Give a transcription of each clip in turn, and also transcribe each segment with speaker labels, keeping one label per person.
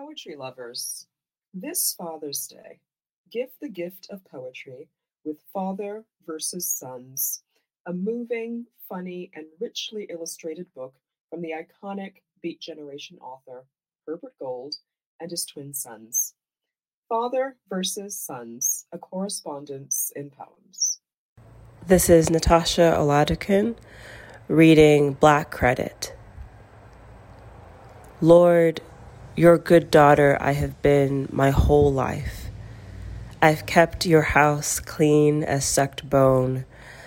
Speaker 1: Poetry lovers, this Father's Day, give the gift of poetry with Father versus Sons, a moving, funny, and richly illustrated book from the iconic Beat Generation author Herbert Gold and his twin sons. Father versus Sons, a correspondence in poems.
Speaker 2: This is Natasha Oladokun reading Black Credit. Lord, your good daughter I have been my whole life. I've kept your house clean as sucked bone,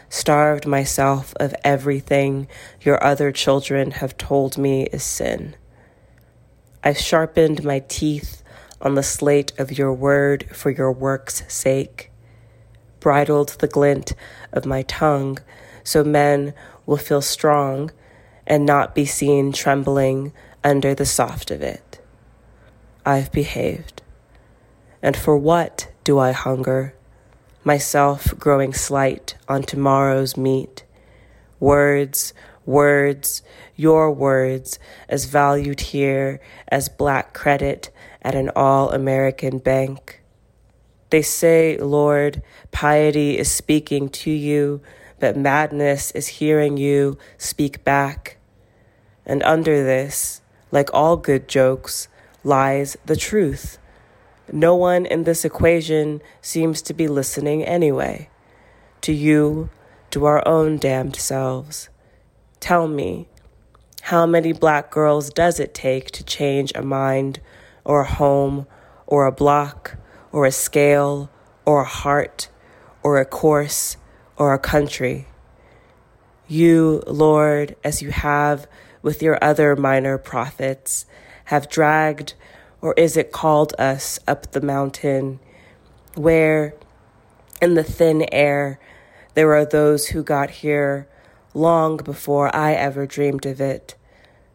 Speaker 2: starved myself of everything your other children have told me is sin. I've sharpened my teeth on the slate of your word for your work's sake, bridled the glint of my tongue so men will feel strong and not be seen trembling under the soft of it. I've behaved. And for what do I hunger? Myself growing slight on tomorrow's meat. Words, words, your words, as valued here as black credit at an all American bank. They say, Lord, piety is speaking to you, but madness is hearing you speak back. And under this, like all good jokes, lies the truth. No one in this equation seems to be listening anyway. To you, to our own damned selves. Tell me, how many black girls does it take to change a mind, or a home, or a block, or a scale, or a heart, or a course, or a country? You, Lord, as you have with your other minor prophets, have dragged, or is it called us up the mountain, where in the thin air there are those who got here long before I ever dreamed of it,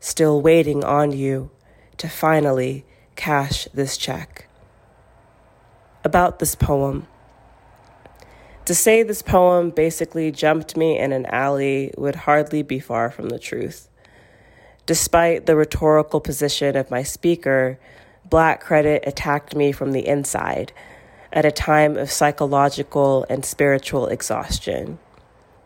Speaker 2: still waiting on you to finally cash this check. About this poem. To say this poem basically jumped me in an alley would hardly be far from the truth. Despite the rhetorical position of my speaker, Black credit attacked me from the inside at a time of psychological and spiritual exhaustion.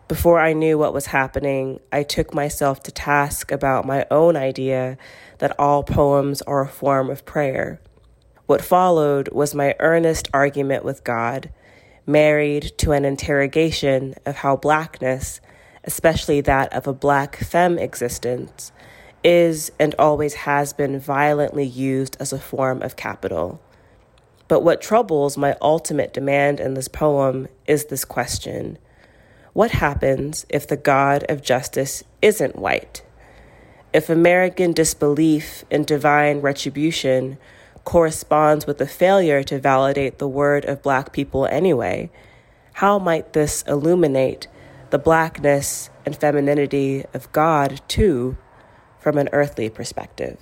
Speaker 2: Before I knew what was happening, I took myself to task about my own idea that all poems are a form of prayer. What followed was my earnest argument with God, married to an interrogation of how blackness, especially that of a black femme existence, is and always has been violently used as a form of capital. But what troubles my ultimate demand in this poem is this question What happens if the God of justice isn't white? If American disbelief in divine retribution corresponds with the failure to validate the word of Black people anyway, how might this illuminate the blackness and femininity of God too? From an earthly perspective.